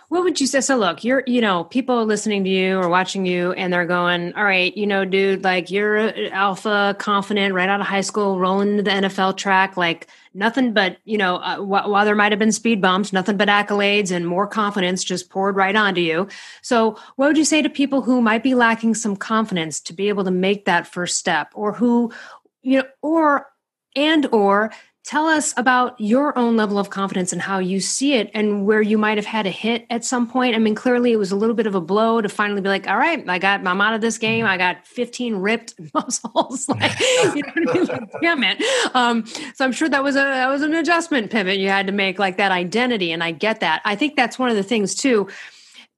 What would you say? So, look, you're, you know, people listening to you or watching you, and they're going, "All right, you know, dude, like you're alpha, confident, right out of high school, rolling the NFL track, like nothing but, you know, uh, wh- while there might have been speed bumps, nothing but accolades and more confidence just poured right onto you." So, what would you say to people who might be lacking some confidence to be able to make that first step, or who, you know, or and or Tell us about your own level of confidence and how you see it and where you might have had a hit at some point. I mean, clearly it was a little bit of a blow to finally be like, all right, I got, I'm out of this game. I got 15 ripped muscles. like, you know what I mean? Like, damn it. Um, so I'm sure that was a, that was an adjustment pivot you had to make like that identity. And I get that. I think that's one of the things too.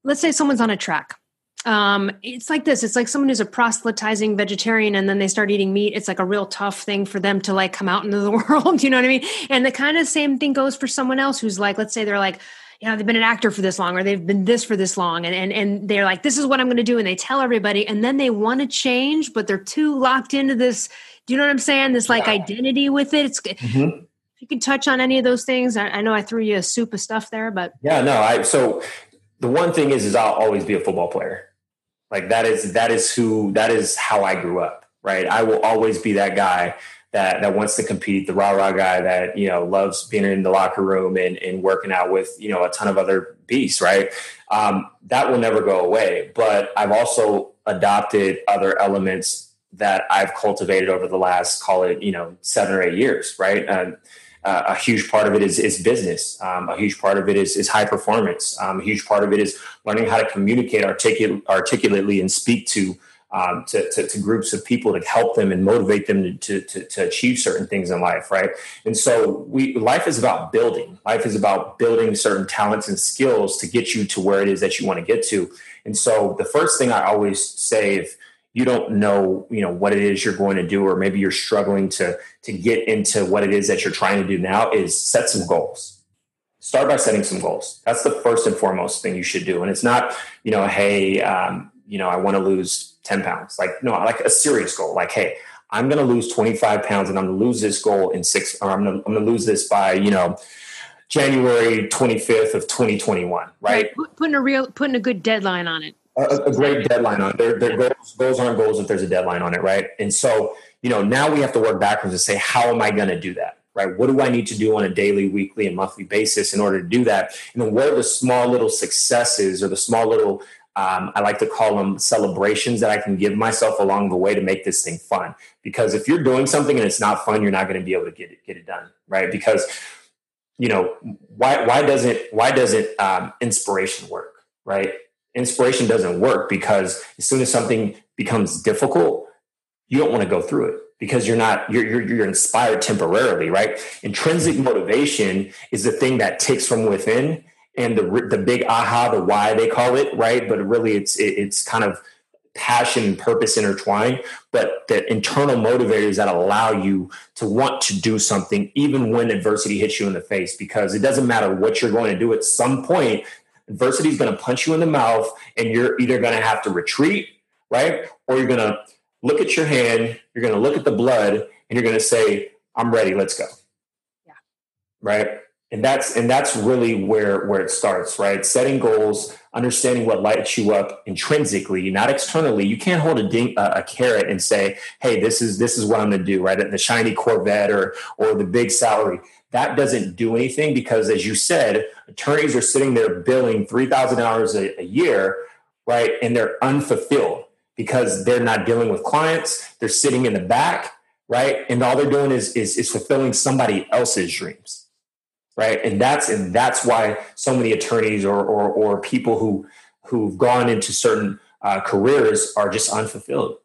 Let's say someone's on a track um it's like this it's like someone who's a proselytizing vegetarian and then they start eating meat it's like a real tough thing for them to like come out into the world you know what i mean and the kind of same thing goes for someone else who's like let's say they're like you know they've been an actor for this long or they've been this for this long and and, and they're like this is what i'm going to do and they tell everybody and then they want to change but they're too locked into this do you know what i'm saying this like yeah. identity with it it's mm-hmm. if you can touch on any of those things I, I know i threw you a soup of stuff there but yeah no i so the one thing is is i'll always be a football player like that is that is who that is how I grew up, right? I will always be that guy that that wants to compete, the rah rah guy that you know loves being in the locker room and, and working out with you know a ton of other beasts, right? Um, that will never go away. But I've also adopted other elements that I've cultivated over the last call it you know seven or eight years, right? Um, a huge part of it is, is business. Um, a huge part of it is, is high performance. Um, a huge part of it is learning how to communicate articul- articulately and speak to, um, to, to, to, groups of people to help them and motivate them to, to, to, achieve certain things in life, right? And so we life is about building. Life is about building certain talents and skills to get you to where it is that you want to get to. And so the first thing I always say if you don't know you know what it is you're going to do or maybe you're struggling to to get into what it is that you're trying to do now is set some goals. Start by setting some goals. That's the first and foremost thing you should do. And it's not you know hey um, you know i want to lose 10 pounds. Like no like a serious goal. Like hey i'm going to lose 25 pounds and i'm going to lose this goal in six or i'm going to lose this by you know january 25th of 2021 right, right. putting a real putting a good deadline on it a, a great deadline on it. Their, their goals, goals aren't goals if there's a deadline on it, right? And so, you know, now we have to work backwards and say, how am I going to do that? Right? What do I need to do on a daily, weekly, and monthly basis in order to do that? And then what are the small little successes or the small little um, I like to call them celebrations that I can give myself along the way to make this thing fun. Because if you're doing something and it's not fun, you're not going to be able to get it get it done, right? Because you know why why doesn't why doesn't um, inspiration work, right? Inspiration doesn't work because as soon as something becomes difficult, you don't want to go through it because you're not you're, you're, you're inspired temporarily, right? Intrinsic motivation is the thing that takes from within, and the the big aha, the why they call it, right? But really, it's it's kind of passion and purpose intertwined, but the internal motivators that allow you to want to do something even when adversity hits you in the face, because it doesn't matter what you're going to do at some point, adversity is going to punch you in the mouth and you're either going to have to retreat right? Or you're going to look at your hand you're going to look at the blood and you're going to say i'm ready let's go. Yeah. Right? And that's and that's really where where it starts right? Setting goals understanding what lights you up intrinsically not externally. You can't hold a, ding, a, a carrot and say hey this is this is what i'm going to do right? The shiny corvette or or the big salary that doesn't do anything because as you said attorneys are sitting there billing $3000 a year right and they're unfulfilled because they're not dealing with clients they're sitting in the back right and all they're doing is is, is fulfilling somebody else's dreams right? And that's and that's why so many attorneys or or, or people who who've gone into certain uh, careers are just unfulfilled.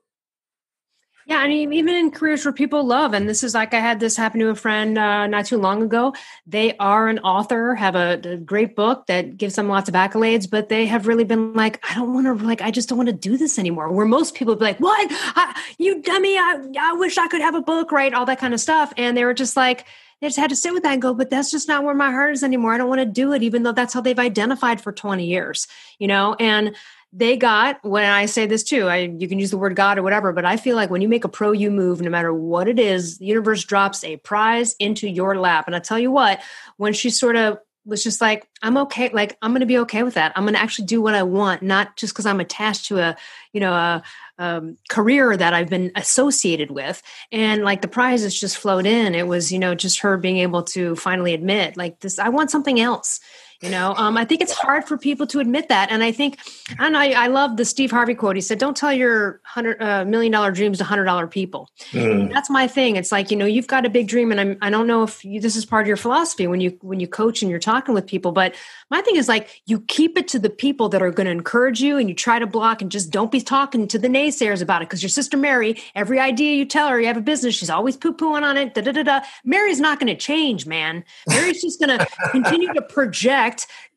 Yeah, I mean, even in careers where people love, and this is like I had this happen to a friend uh, not too long ago. They are an author, have a, a, great book that gives them lots of accolades, but they have really been like, I don't want to, like, I just don't want to do this anymore. Where most people be like, What? I, you dummy! I, I wish I could have a book, right? All that kind of stuff, and they were just like, they just had to sit with that and go, but that's just not where my heart is anymore. I don't want to do it, even though that's how they've identified for 20 years, you know? And they got when I say this too, I you can use the word God or whatever, but I feel like when you make a pro you move, no matter what it is, the universe drops a prize into your lap. And I tell you what, when she sort of was just like, I'm okay, like I'm gonna be okay with that. I'm gonna actually do what I want, not just because I'm attached to a, you know, a, um, career that I've been associated with. And like the prizes just flowed in. It was, you know, just her being able to finally admit, like, this, I want something else. You know, um, I think it's hard for people to admit that. And I think, I don't know, I, I love the Steve Harvey quote. He said, Don't tell your hundred uh, million dollar dreams to hundred dollar people. Mm. That's my thing. It's like, you know, you've got a big dream, and I'm, I don't know if you, this is part of your philosophy when you when you coach and you're talking with people, but my thing is like you keep it to the people that are going to encourage you and you try to block and just don't be talking to the naysayers about it. Because your sister Mary, every idea you tell her you have a business, she's always poo pooing on it. Da, da, da, da. Mary's not going to change, man. Mary's just going to continue to project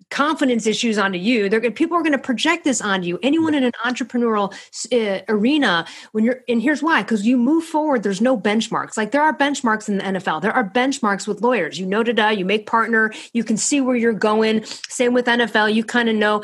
confidence issues onto you. They're people are going to project this on you. Anyone in an entrepreneurial uh, arena, when you're and here's why: because you move forward, there's no benchmarks. Like there are benchmarks in the NFL. There are benchmarks with lawyers. You know, da you make partner. You can see where you're going. Same with NFL. You kind of know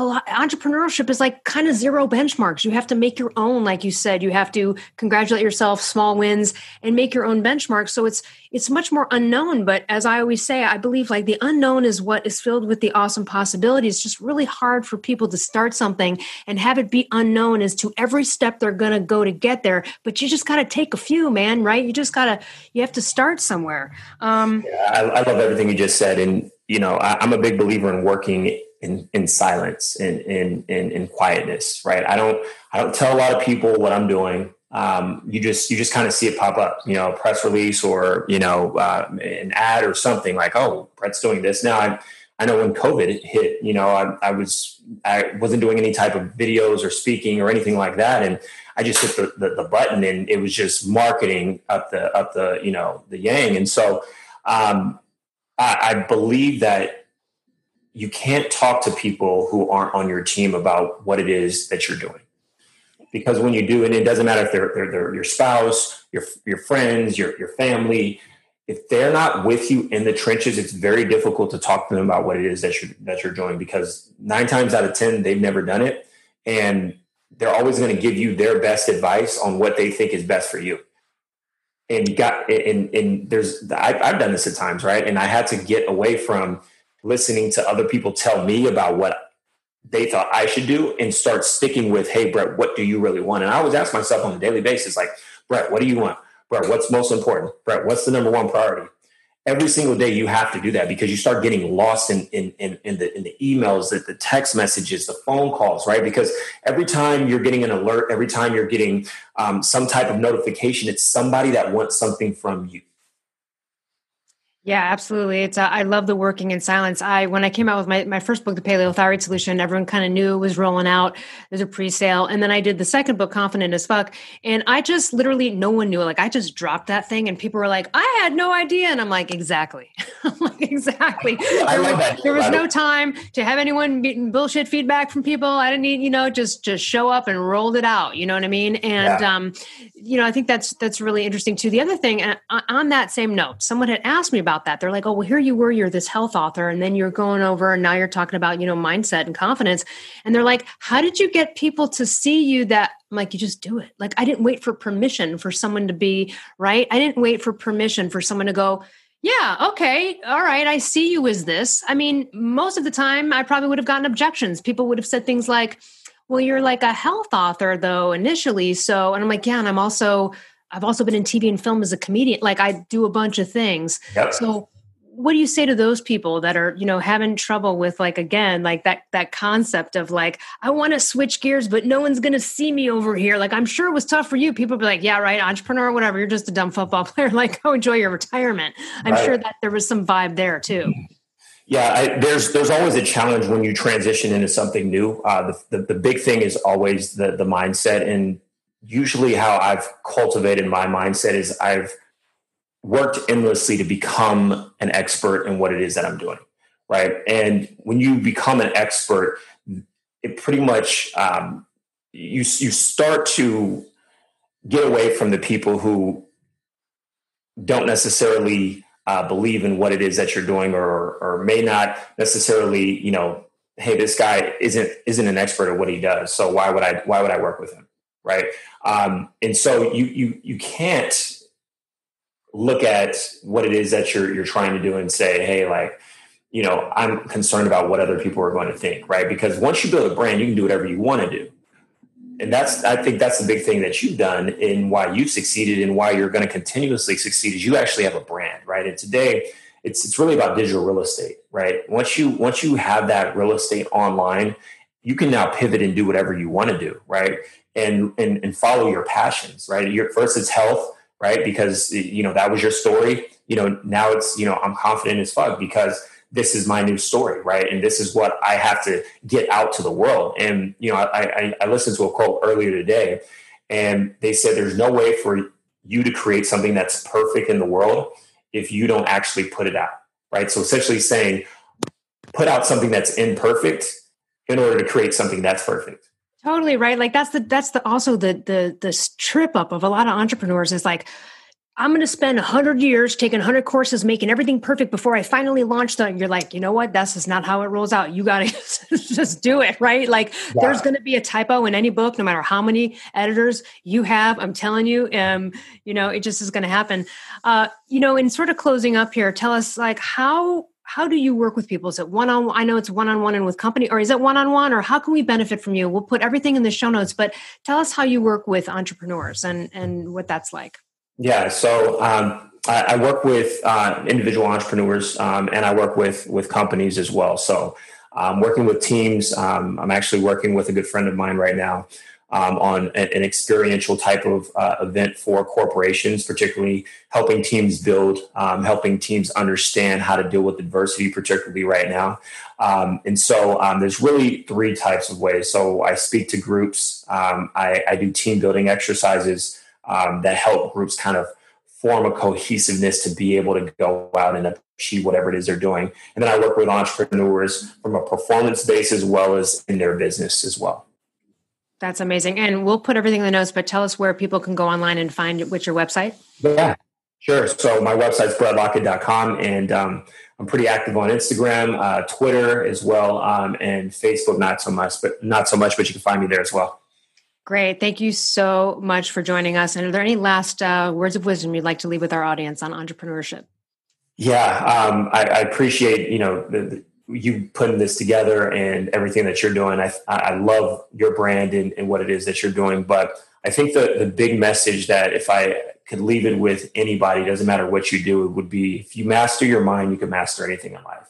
lot, entrepreneurship is like kind of zero benchmarks. You have to make your own, like you said. You have to congratulate yourself, small wins, and make your own benchmarks. So it's it's much more unknown. But as I always say, I believe like the unknown is what is filled with the awesome possibilities. It's just really hard for people to start something and have it be unknown as to every step they're to go to get there. But you just got to take a few, man. Right? You just got to you have to start somewhere. Um, yeah, I, I love everything you just said, and you know I, I'm a big believer in working in, in silence in, in, in, in quietness, right? I don't, I don't tell a lot of people what I'm doing. Um, you just, you just kind of see it pop up, you know, press release or, you know, uh, an ad or something like, oh, Bret's doing this. Now I, I know when COVID hit, you know, I, I was, I wasn't doing any type of videos or speaking or anything like that. And I just hit the, the, the button and it was just marketing up the, up the, you know, the yang. And so, um, I, I believe that you can't talk to people who aren't on your team about what it is that you're doing. Because when you do, and it doesn't matter if they're, they're, they're your spouse, your, your friends, your, your family, if they're not with you in the trenches, it's very difficult to talk to them about what it is that you're, that you're doing because nine times out of 10, they've never done it. And they're always going to give you their best advice on what they think is best for you. And got, and, and there's, I've done this at times, right? And I had to get away from, listening to other people tell me about what they thought I should do and start sticking with, hey, Bret, what do you really want? And I always ask myself on a daily basis, like, Bret, what do you want? Bret, what's most important? Bret, what's the number one priority? Every single day you have to do that because you start getting lost in in, in, in the in the emails, the, the text messages, the phone calls, right? Because every time you're getting an alert, every time you're getting um, some type of notification, it's somebody that wants something from you yeah, absolutely. It's uh, I love the working in silence. I when I came out with my, my first book, The Paleo Thyroid Solution, everyone kind of knew it was rolling out. There's a pre-sale, and then I did the second book, Confident as Fuck, and I just literally no one knew. Like I just dropped that thing, and people were like, "I had no idea," and I'm like, "Exactly." I'm like, "Exactly." There was, there was no time to have anyone getting bullshit feedback from people. I didn't need, you know, just just show up and rolled it out. You know what I mean? And yeah. um, you know, I think that's that's really interesting too. The other thing, uh, on that same note, someone had asked me about about that. They're like, oh, well, here you were, you're this health author, and then you're going over and now you're talking about, you know, mindset and confidence. And they're like, how did you get people to see you that I'm like, you just do it. Like, I didn't wait for permission for someone to be right. I didn't wait for permission for someone to go, Yeah, okay. All right. I see you as this. I mean, most of the time I probably would have gotten objections. People would have said things like, well, you're like a health author though initially. So, and I'm like, yeah, and I'm also, I've also been in TV and film as a comedian. Like I do a bunch of things. Yep. So what do you say to those people that are you know having trouble with like again like that that concept of like i want to switch gears but no one's going to see me over here like i'm sure it was tough for you people be like yeah right entrepreneur whatever you're just a dumb football player like go enjoy your retirement i'm right. sure that there was some vibe there too yeah I, there's there's always a challenge when you transition into something new uh, the, the, the big thing is always the the mindset and usually how i've cultivated my mindset is i've worked endlessly to become an expert in what it is that I'm doing. Right. And when you become an expert, it pretty much, um, you, you start to get away from the people who don't necessarily uh, believe in what it is that you're doing or, or may not necessarily, you know, hey, this guy isn't, isn't an expert at what he does. So why would I, why would I work with him? Right. Um, and so you, you, you can't look at what it is that you're you're trying to do and say, hey, like, you know, I'm concerned about what other people are going to think, right? Because once you build a brand, you can do whatever you want to do. And that's I think that's the big thing that you've done in why you've succeeded and why you're going to continuously succeed is you actually have a brand, right? And today it's it's really about digital real estate, right? Once you once you have that real estate online, you can now pivot and do whatever you want to do, right? And and and follow your passions, right? Your first it's health, right? Because you know that was your story. You know now it's you know I'm confident as fuck because this is my new story, right? And this is what I have to get out to the world. And you know I, I, I listened to a quote earlier today, and they said there's no way for you to create something that's perfect in the world if you don't actually put it out, right? So essentially saying put out something that's imperfect in order to create something that's perfect Totally right. Like that's the that's the also the the the trip up of a lot of entrepreneurs is like I'm going to spend 100 years taking 100 courses, making everything perfect before I finally launch them. You're like, you know what? That's just not how it rolls out. You got to just do it, right? Like, yeah. there's going to be a typo in any book, no matter how many editors you have. I'm telling you, um, you know, it just is going to happen. Uh, you know, in sort of closing up here, tell us like how how do you work with people? Is it one on? I know it's one on one and with company, or is it one on one? Or how can we benefit from you? We'll put everything in the show notes, but tell us how you work with entrepreneurs and and what that's like. Yeah, so um, I, I, work with uh, individual entrepreneurs, um, and I work with with companies as well. So I'm working with teams. Um, I'm actually working with a good friend of mine right now um, on an, experiential type of uh, event for corporations, particularly helping teams build, um, helping teams understand how to deal with adversity, particularly right now. Um, and so um, there's really three types of ways. So I speak to groups, um, I, I, do team building exercises um, that help groups kind of form a cohesiveness to be able to go out and achieve whatever it is they're doing. And then I work with entrepreneurs from a performance base as well as in their business as well. That's amazing. And we'll put everything in the notes, but tell us where people can go online and find what's your website. Yeah, sure. So my website's bretlockett.com and um, I'm pretty active on Instagram, uh, Twitter as well, um, and Facebook, not so much, but not so much, but you can find me there as well. Great. Thank you so much for joining us. And are there any last uh, words of wisdom you'd like to leave with our audience on entrepreneurship? Yeah, um, I, I, appreciate, you know, the, you putting this together and everything that you're doing. I, I love your brand and, and what it is that you're doing. But I think the, the big message that if I could leave it with anybody, doesn't matter what you do, it would be if you master your mind, you can master anything in life.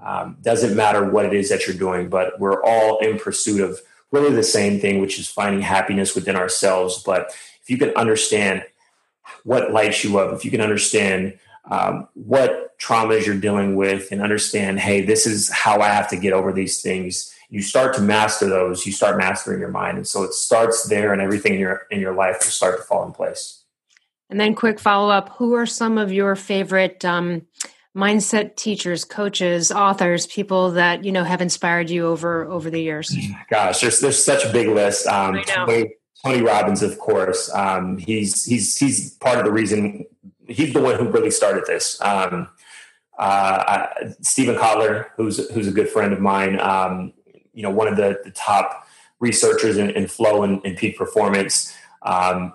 Um, doesn't matter what it is that you're doing, but we're all in pursuit of really the same thing, which is finding happiness within ourselves. But if you can understand what lights you up, if you can understand um, what traumas you're dealing with and understand, hey, this is how I have to get over these things. You start to master those, you start mastering your mind. And so it starts there and everything in your in your life will start to fall in place. And then quick follow-up, who are some of your favorite um, mindset teachers, coaches, authors, people that you know have inspired you over over the years? Gosh, there's there's such a big list. Um, Tony, Tony Robbins, of course. Um, he's he's he's part of the reason he's the one who really started this. Um, uh, Steven Kotler, who's who's a good friend of mine, um, you know, one of the, the top researchers in, in flow and, peak performance. Um,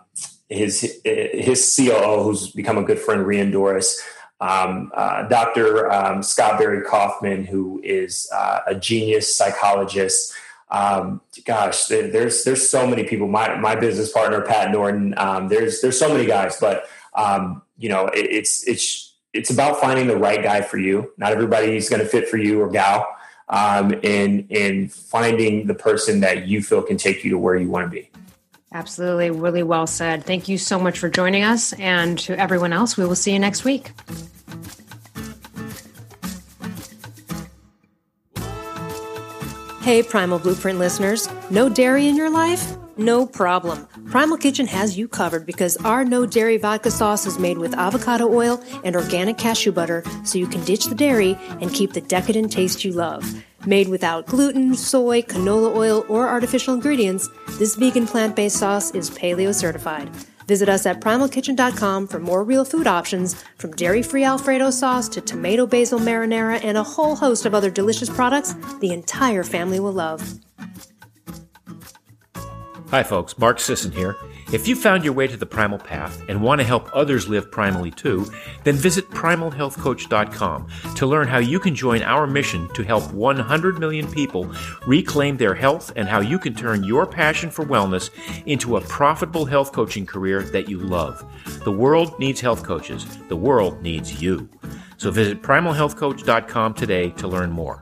his his COO, who's become a good friend, Rian Doris. um, uh, Dr. Um, Scott Barry Kaufman, who is uh, a genius psychologist. Um, gosh, there's there's so many people. My my business partner Pat Norton. Um, there's there's so many guys, but um, you know it, it's it's it's about finding the right guy for you. Not everybody's going to fit for you or gal, um, and and finding the person that you feel can take you to where you want to be. Absolutely. Really well said. Thank you so much for joining us. And to everyone else, we will see you next week. Hey, Primal Blueprint listeners. No dairy in your life? No problem. Primal Kitchen has you covered because our no dairy vodka sauce is made with avocado oil and organic cashew butter so you can ditch the dairy and keep the decadent taste you love. Made without gluten, soy, canola oil, or artificial ingredients, this vegan plant based sauce is paleo certified. Visit us at primalkitchen.com for more real food options, from dairy free Alfredo sauce to tomato basil marinara and a whole host of other delicious products the entire family will love. Hi, folks. Mark Sisson here. If you found your way to the primal path and want to help others live primally too, then visit primalhealthcoach.com to learn how you can join our mission to help 100 million people reclaim their health and how you can turn your passion for wellness into a profitable health coaching career that you love. The world needs health coaches. The world needs you. So visit primalhealthcoach.com today to learn more.